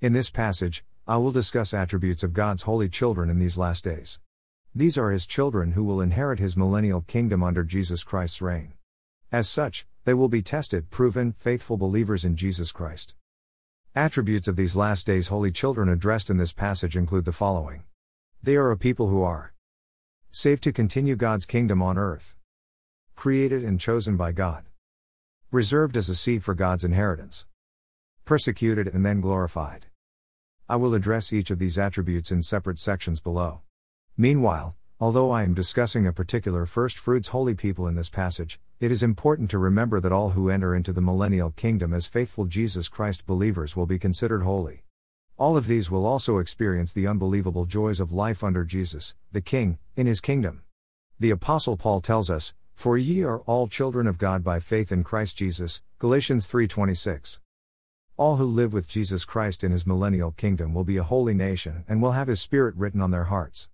In this passage, I will discuss attributes of God's holy children in these last days. These are His children who will inherit His millennial kingdom under Jesus Christ's reign. As such, they will be tested, proven, faithful believers in Jesus Christ. Attributes of these last days holy children addressed in this passage include the following They are a people who are saved to continue God's kingdom on earth, created and chosen by God, reserved as a seed for God's inheritance, persecuted and then glorified. I will address each of these attributes in separate sections below. Meanwhile, although I am discussing a particular first fruits holy people in this passage, it is important to remember that all who enter into the millennial kingdom as faithful Jesus Christ believers will be considered holy. All of these will also experience the unbelievable joys of life under Jesus, the King, in his kingdom. The Apostle Paul tells us, "For ye are all children of God by faith in Christ Jesus." Galatians 3:26. All who live with Jesus Christ in his millennial kingdom will be a holy nation and will have his spirit written on their hearts.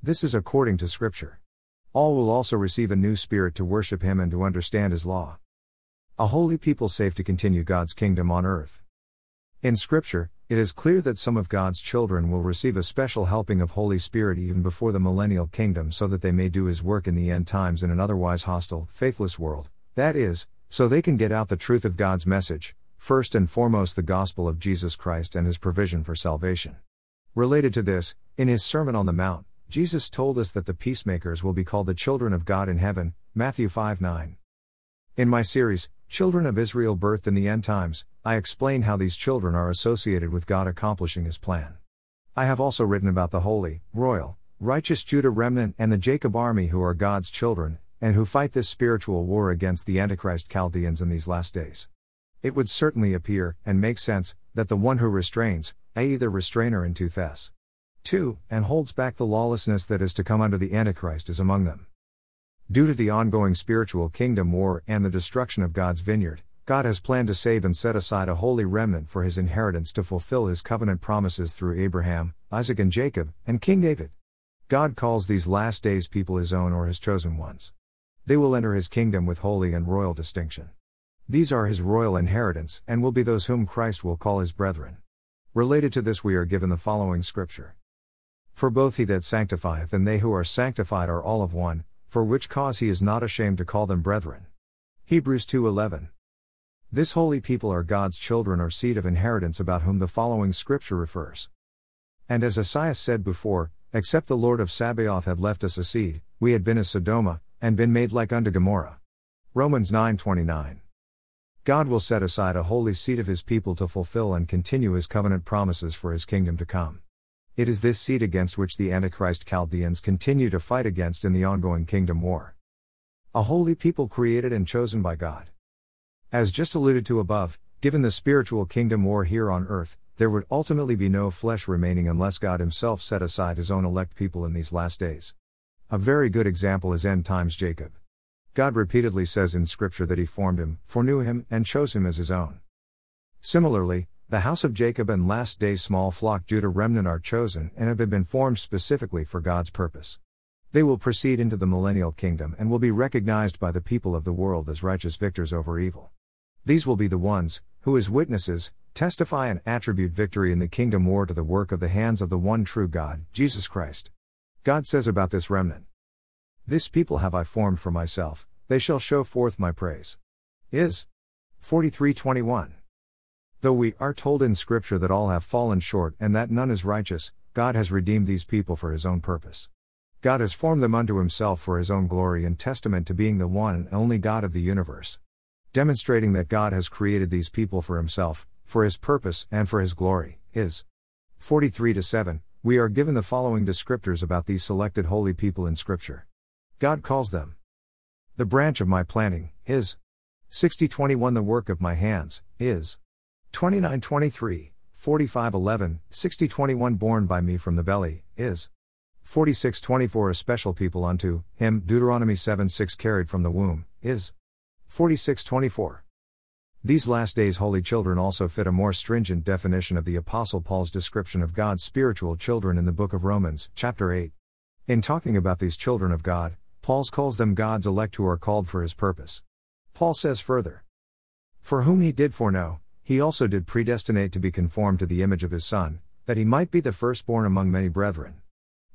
This is according to Scripture. All will also receive a new spirit to worship him and to understand his law. A holy people safe to continue God's kingdom on earth. In Scripture, it is clear that some of God's children will receive a special helping of Holy Spirit even before the millennial kingdom so that they may do His work in the end times in an otherwise hostile, faithless world, that is, so they can get out the truth of God's message, first and foremost the gospel of Jesus Christ and his provision for salvation. Related to this, in his Sermon on the Mount, Jesus told us that the peacemakers will be called the children of God in heaven, Matthew 5 9. In my series, Children of Israel Birthed in the End Times, I explain how these children are associated with God accomplishing his plan. I have also written about the holy, royal, righteous Judah remnant and the Jacob army who are God's children, and who fight this spiritual war against the Antichrist Chaldeans in these last days. It would certainly appear, and make sense, that the one who restrains, i.e., the restrainer in 2 Thess. 2, and holds back the lawlessness that is to come under the Antichrist is among them. Due to the ongoing spiritual kingdom war and the destruction of God's vineyard, God has planned to save and set aside a holy remnant for his inheritance to fulfill his covenant promises through Abraham, Isaac, and Jacob, and King David. God calls these last days people his own or his chosen ones. They will enter his kingdom with holy and royal distinction. These are his royal inheritance, and will be those whom Christ will call his brethren. Related to this, we are given the following scripture For both he that sanctifieth and they who are sanctified are all of one, for which cause he is not ashamed to call them brethren. Hebrews 2:11. This holy people are God's children or seed of inheritance about whom the following scripture refers. And as Esaias said before, except the Lord of Sabaoth had left us a seed, we had been as Sodoma, and been made like unto Gomorrah. Romans 9:29. God will set aside a holy seed of his people to fulfill and continue his covenant promises for his kingdom to come. It is this seed against which the Antichrist Chaldeans continue to fight against in the ongoing kingdom war. A holy people created and chosen by God. As just alluded to above, given the spiritual kingdom war here on earth, there would ultimately be no flesh remaining unless God Himself set aside His own elect people in these last days. A very good example is end times Jacob. God repeatedly says in Scripture that He formed him, foreknew him, and chose him as His own. Similarly, the house of Jacob and last days small flock Judah remnant are chosen and have been formed specifically for God's purpose. They will proceed into the millennial kingdom and will be recognized by the people of the world as righteous victors over evil. These will be the ones, who as witnesses, testify and attribute victory in the kingdom war to the work of the hands of the one true God, Jesus Christ. God says about this remnant This people have I formed for myself, they shall show forth my praise. Is 4321. Though we are told in Scripture that all have fallen short and that none is righteous, God has redeemed these people for his own purpose. God has formed them unto himself for his own glory and testament to being the one and only God of the universe. Demonstrating that God has created these people for himself, for his purpose, and for his glory, is 43 7. We are given the following descriptors about these selected holy people in Scripture. God calls them. The branch of my planting, is 6021 the work of my hands, is 2923, 4511, 6021 born by me from the belly, is 4624 a special people unto him, Deuteronomy 7 6 carried from the womb, is 4624. These last days holy children also fit a more stringent definition of the Apostle Paul's description of God's spiritual children in the book of Romans, chapter 8. In talking about these children of God, Paul calls them God's elect who are called for his purpose. Paul says further, For whom he did foreknow, He also did predestinate to be conformed to the image of his Son, that he might be the firstborn among many brethren.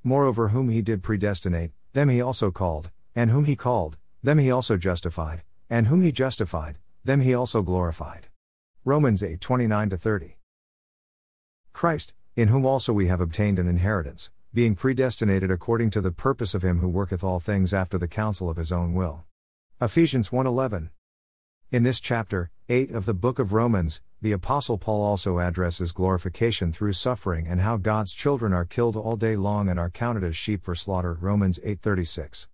Moreover, whom he did predestinate, them he also called, and whom he called, them he also justified, and whom he justified, them he also glorified. Romans 8 29 30. Christ, in whom also we have obtained an inheritance, being predestinated according to the purpose of him who worketh all things after the counsel of his own will. Ephesians 1:11. In this chapter, 8 of the book of Romans, the apostle Paul also addresses glorification through suffering and how God's children are killed all day long and are counted as sheep for slaughter. Romans 8:36.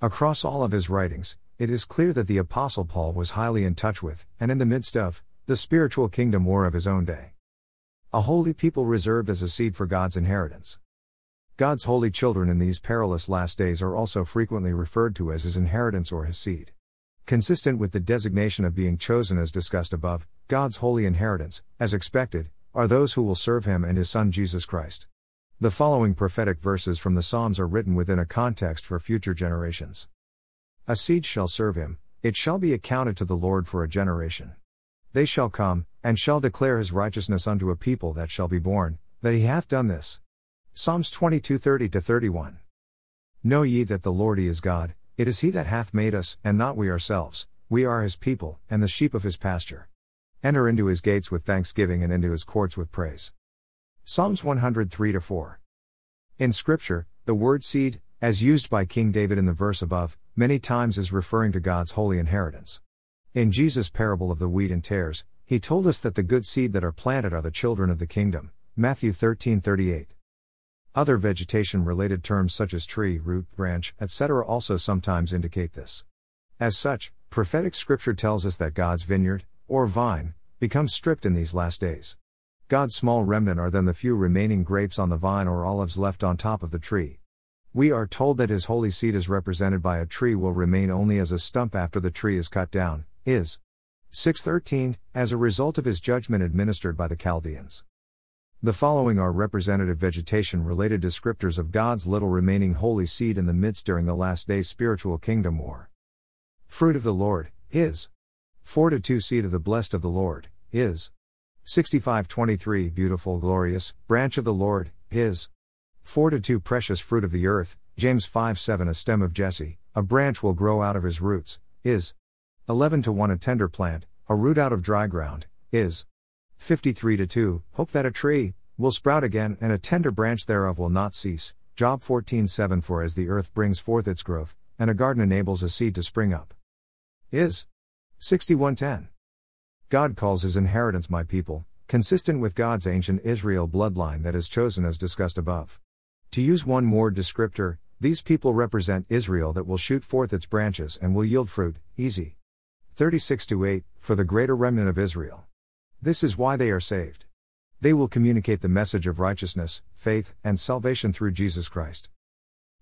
Across all of his writings, it is clear that the apostle Paul was highly in touch with and in the midst of the spiritual kingdom war of his own day. A holy people reserved as a seed for God's inheritance. God's holy children in these perilous last days are also frequently referred to as his inheritance or his seed. Consistent with the designation of being chosen as discussed above, God's holy inheritance, as expected, are those who will serve him and his Son Jesus Christ. The following prophetic verses from the Psalms are written within a context for future generations. A seed shall serve him, it shall be accounted to the Lord for a generation. They shall come, and shall declare his righteousness unto a people that shall be born, that he hath done this. Psalms 22 30 31. Know ye that the Lord he is God, it is he that hath made us, and not we ourselves, we are his people, and the sheep of his pasture. Enter into his gates with thanksgiving and into his courts with praise. Psalms 103 4. In Scripture, the word seed, as used by King David in the verse above, many times is referring to God's holy inheritance. In Jesus' parable of the wheat and tares, he told us that the good seed that are planted are the children of the kingdom. Matthew 13 38. Other vegetation related terms such as tree, root, branch, etc. also sometimes indicate this. As such, prophetic scripture tells us that God's vineyard, or vine, becomes stripped in these last days. God's small remnant are then the few remaining grapes on the vine or olives left on top of the tree. We are told that his holy seed is represented by a tree will remain only as a stump after the tree is cut down, is 613, as a result of his judgment administered by the Chaldeans. The following are representative vegetation related descriptors of God's little remaining holy seed in the midst during the last days spiritual kingdom war. Fruit of the Lord, is. 4 to 2 Seed of the blessed of the Lord, is. 6523 Beautiful glorious, branch of the Lord, is. 4 to 2 Precious fruit of the earth, James 5 7 A stem of Jesse, a branch will grow out of his roots, is. 11 to 1 A tender plant, a root out of dry ground, is. 53 to 2 Hope that a tree will sprout again and a tender branch thereof will not cease. Job 14 7 For as the earth brings forth its growth, and a garden enables a seed to spring up. Is 6110. God calls his inheritance my people, consistent with God's ancient Israel bloodline that is chosen as discussed above. To use one more descriptor, these people represent Israel that will shoot forth its branches and will yield fruit, easy. 36 8 For the greater remnant of Israel. This is why they are saved. They will communicate the message of righteousness, faith, and salvation through Jesus Christ.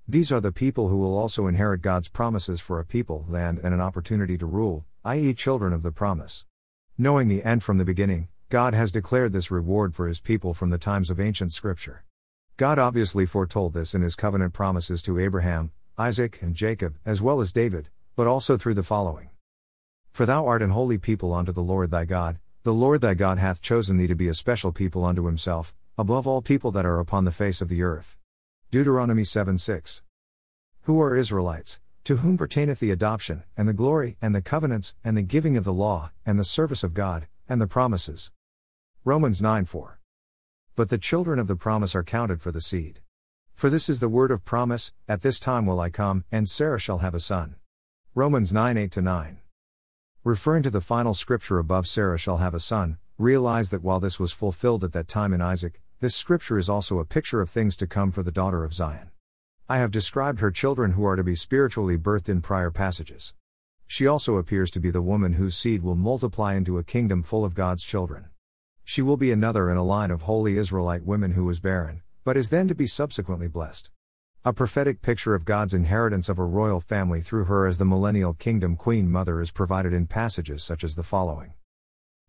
These are the people who will also inherit God's promises for a people, land, and an opportunity to rule, i.e., children of the promise. Knowing the end from the beginning, God has declared this reward for his people from the times of ancient scripture. God obviously foretold this in his covenant promises to Abraham, Isaac, and Jacob, as well as David, but also through the following For thou art an holy people unto the Lord thy God, the Lord thy God hath chosen thee to be a special people unto himself, above all people that are upon the face of the earth. Deuteronomy 7 6. Who are Israelites, to whom pertaineth the adoption, and the glory, and the covenants, and the giving of the law, and the service of God, and the promises. Romans 9 4. But the children of the promise are counted for the seed. For this is the word of promise, at this time will I come, and Sarah shall have a son. Romans 9 8 9. Referring to the final scripture above, Sarah shall have a son, realize that while this was fulfilled at that time in Isaac, this scripture is also a picture of things to come for the daughter of Zion. I have described her children who are to be spiritually birthed in prior passages. She also appears to be the woman whose seed will multiply into a kingdom full of God's children. She will be another in a line of holy Israelite women who was barren, but is then to be subsequently blessed. A prophetic picture of God's inheritance of a royal family through her as the millennial kingdom queen mother is provided in passages such as the following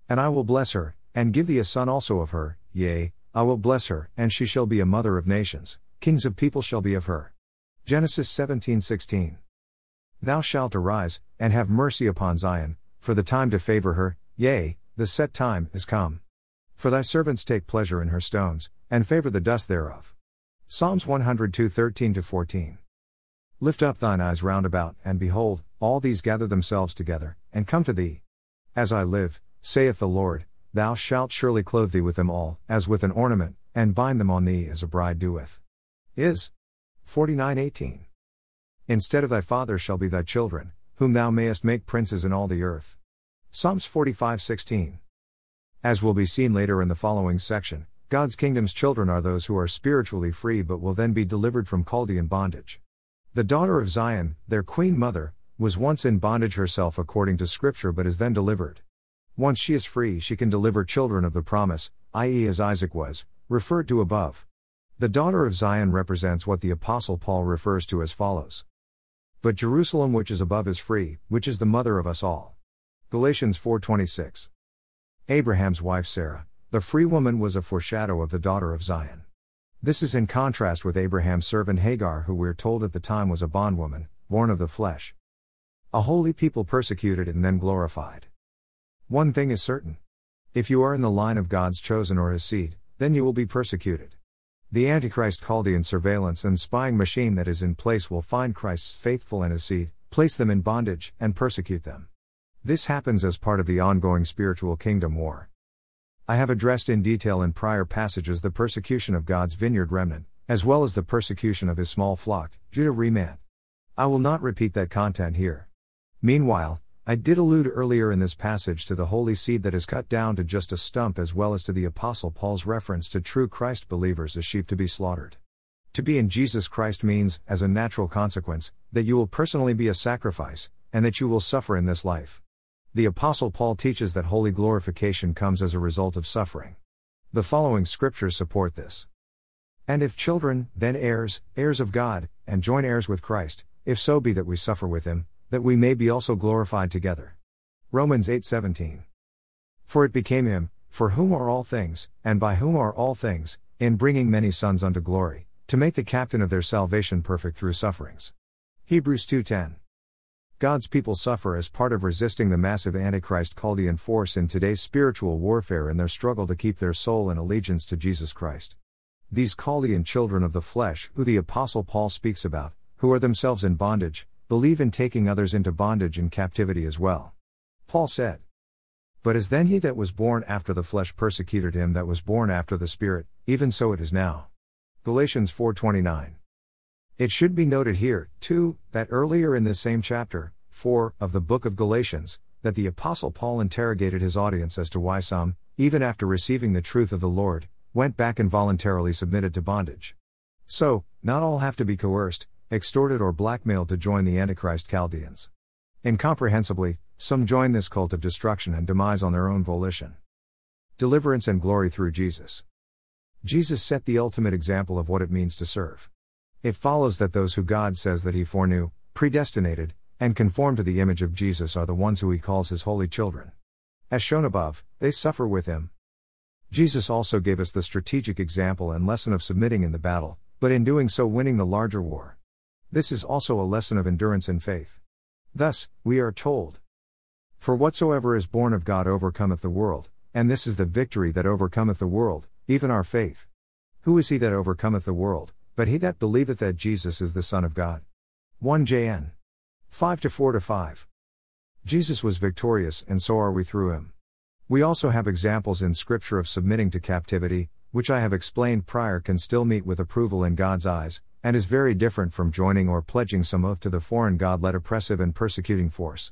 And I will bless her, and give thee a son also of her, yea, I will bless her, and she shall be a mother of nations, kings of people shall be of her. Genesis 17:16. Thou shalt arise, and have mercy upon Zion, for the time to favor her, yea, the set time is come. For thy servants take pleasure in her stones, and favor the dust thereof. Psalms 102 13 14. Lift up thine eyes round about, and behold, all these gather themselves together, and come to thee. As I live, saith the Lord, thou shalt surely clothe thee with them all, as with an ornament, and bind them on thee as a bride doeth. Is 49:18. Instead of thy father shall be thy children, whom thou mayest make princes in all the earth. Psalms 45:16. As will be seen later in the following section, God's kingdom's children are those who are spiritually free but will then be delivered from Chaldean bondage. The daughter of Zion, their queen mother, was once in bondage herself according to Scripture but is then delivered. Once she is free, she can deliver children of the promise, i.e., as Isaac was, referred to above. The daughter of Zion represents what the Apostle Paul refers to as follows But Jerusalem, which is above, is free, which is the mother of us all. Galatians 4:26. Abraham's wife Sarah, the free woman, was a foreshadow of the daughter of Zion. This is in contrast with Abraham's servant Hagar, who we're told at the time was a bondwoman, born of the flesh. A holy people persecuted and then glorified. One thing is certain. If you are in the line of God's chosen or his seed, then you will be persecuted. The Antichrist Chaldean surveillance and spying machine that is in place will find Christ's faithful and his seed, place them in bondage, and persecute them. This happens as part of the ongoing spiritual kingdom war. I have addressed in detail in prior passages the persecution of God's vineyard remnant, as well as the persecution of his small flock, Judah remnant. I will not repeat that content here. Meanwhile, I did allude earlier in this passage to the holy seed that is cut down to just a stump as well as to the Apostle Paul's reference to true Christ believers as sheep to be slaughtered. To be in Jesus Christ means, as a natural consequence, that you will personally be a sacrifice, and that you will suffer in this life. The Apostle Paul teaches that holy glorification comes as a result of suffering. The following scriptures support this. And if children, then heirs, heirs of God, and joint heirs with Christ, if so be that we suffer with him, that we may be also glorified together. Romans 8:17. For it became him, for whom are all things, and by whom are all things, in bringing many sons unto glory, to make the captain of their salvation perfect through sufferings. Hebrews 2:10. God's people suffer as part of resisting the massive Antichrist Chaldean force in today's spiritual warfare in their struggle to keep their soul in allegiance to Jesus Christ. These Chaldean children of the flesh, who the Apostle Paul speaks about, who are themselves in bondage, believe in taking others into bondage and captivity as well. Paul said, But as then he that was born after the flesh persecuted him that was born after the Spirit, even so it is now. Galatians 4:29. It should be noted here, too, that earlier in this same chapter, 4, of the book of Galatians, that the Apostle Paul interrogated his audience as to why some, even after receiving the truth of the Lord, went back and voluntarily submitted to bondage. So, not all have to be coerced, extorted, or blackmailed to join the Antichrist Chaldeans. Incomprehensibly, some join this cult of destruction and demise on their own volition. Deliverance and glory through Jesus. Jesus set the ultimate example of what it means to serve. It follows that those who God says that He foreknew, predestinated, and conformed to the image of Jesus are the ones who He calls His holy children. As shown above, they suffer with Him. Jesus also gave us the strategic example and lesson of submitting in the battle, but in doing so winning the larger war. This is also a lesson of endurance and faith. Thus, we are told For whatsoever is born of God overcometh the world, and this is the victory that overcometh the world, even our faith. Who is he that overcometh the world? But he that believeth that Jesus is the Son of God. 1 JN 5 to 4 to 5. Jesus was victorious, and so are we through him. We also have examples in Scripture of submitting to captivity, which I have explained prior can still meet with approval in God's eyes, and is very different from joining or pledging some oath to the foreign God led oppressive and persecuting force.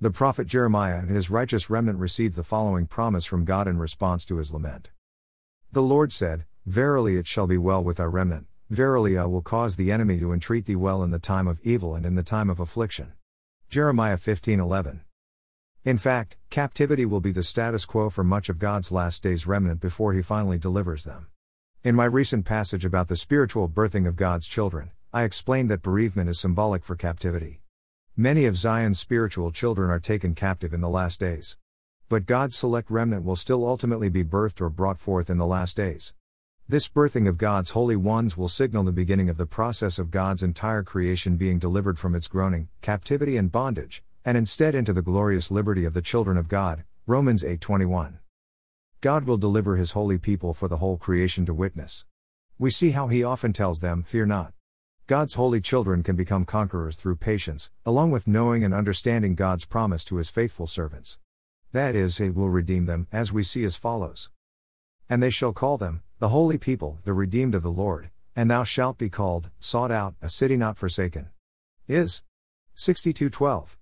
The prophet Jeremiah and his righteous remnant received the following promise from God in response to his lament The Lord said, Verily it shall be well with our remnant Verily I will cause the enemy to entreat thee well in the time of evil and in the time of affliction. Jeremiah 15:11. In fact, captivity will be the status quo for much of God's last days remnant before he finally delivers them. In my recent passage about the spiritual birthing of God's children, I explained that bereavement is symbolic for captivity. Many of Zion's spiritual children are taken captive in the last days. But God's select remnant will still ultimately be birthed or brought forth in the last days. This birthing of God's holy ones will signal the beginning of the process of God's entire creation being delivered from its groaning, captivity, and bondage, and instead into the glorious liberty of the children of God, Romans 8:21. God will deliver his holy people for the whole creation to witness. We see how he often tells them, Fear not. God's holy children can become conquerors through patience, along with knowing and understanding God's promise to his faithful servants. That is, he will redeem them, as we see as follows. And they shall call them, the holy people, the redeemed of the Lord, and thou shalt be called, sought out, a city not forsaken. Is 62:12.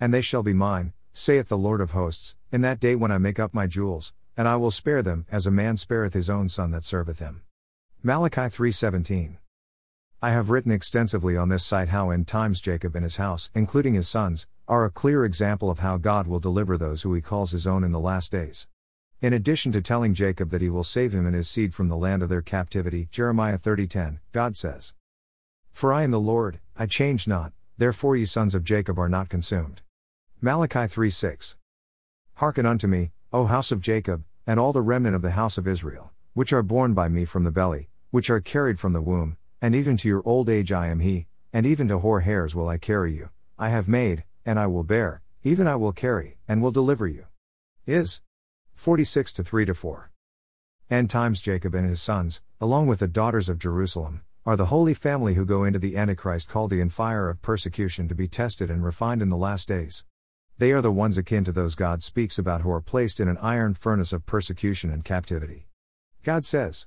And they shall be mine, saith the Lord of hosts, in that day when I make up my jewels, and I will spare them, as a man spareth his own son that serveth him. Malachi 3:17. I have written extensively on this site how in times Jacob and his house, including his sons, are a clear example of how God will deliver those who he calls his own in the last days. In addition to telling Jacob that he will save him and his seed from the land of their captivity, Jeremiah 30:10, God says, "For I am the Lord, I change not, therefore ye sons of Jacob are not consumed." Malachi 3:6. Hearken unto me, O house of Jacob, and all the remnant of the house of Israel, which are born by me from the belly, which are carried from the womb, and even to your old age I am he, and even to hoar hairs will I carry you. I have made, and I will bear, even I will carry, and will deliver you. Is 46 to 3 to 4. End times Jacob and his sons, along with the daughters of Jerusalem, are the holy family who go into the Antichrist Chaldean fire of persecution to be tested and refined in the last days. They are the ones akin to those God speaks about who are placed in an iron furnace of persecution and captivity. God says,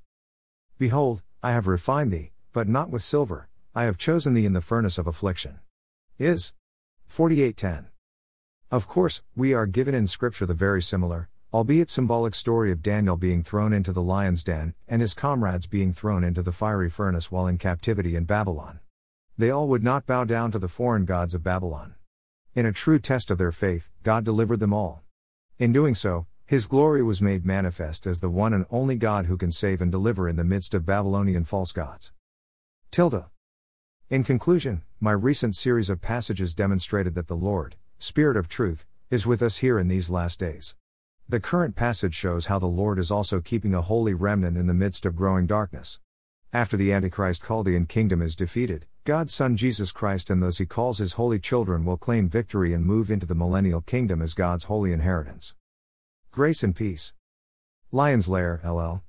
Behold, I have refined thee, but not with silver, I have chosen thee in the furnace of affliction. Is 4810. Of course, we are given in Scripture the very similar, albeit symbolic story of Daniel being thrown into the lion's den, and his comrades being thrown into the fiery furnace while in captivity in Babylon. They all would not bow down to the foreign gods of Babylon. In a true test of their faith, God delivered them all. In doing so, his glory was made manifest as the one and only God who can save and deliver in the midst of Babylonian false gods. Tilda. In conclusion, my recent series of passages demonstrated that the Lord, Spirit of truth, is with us here in these last days. The current passage shows how the Lord is also keeping a holy remnant in the midst of growing darkness. After the Antichrist Chaldean kingdom is defeated, God's Son Jesus Christ and those he calls his holy children will claim victory and move into the millennial kingdom as God's holy inheritance. Grace and peace. Lions Lair, LL.